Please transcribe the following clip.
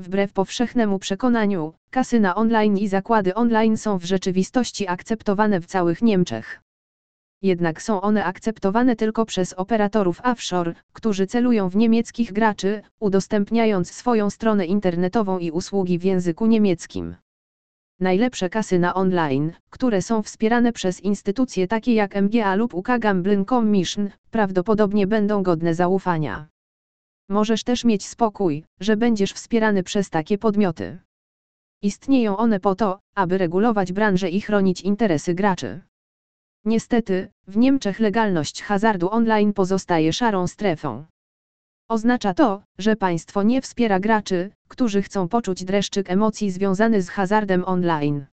Wbrew powszechnemu przekonaniu, kasyna online i zakłady online są w rzeczywistości akceptowane w całych Niemczech. Jednak są one akceptowane tylko przez operatorów offshore, którzy celują w niemieckich graczy, udostępniając swoją stronę internetową i usługi w języku niemieckim. Najlepsze kasyna online, które są wspierane przez instytucje takie jak MGA lub UK Gambling Commission, prawdopodobnie będą godne zaufania. Możesz też mieć spokój, że będziesz wspierany przez takie podmioty. Istnieją one po to, aby regulować branżę i chronić interesy graczy. Niestety, w Niemczech legalność hazardu online pozostaje szarą strefą. Oznacza to, że państwo nie wspiera graczy, którzy chcą poczuć dreszczyk emocji związany z hazardem online.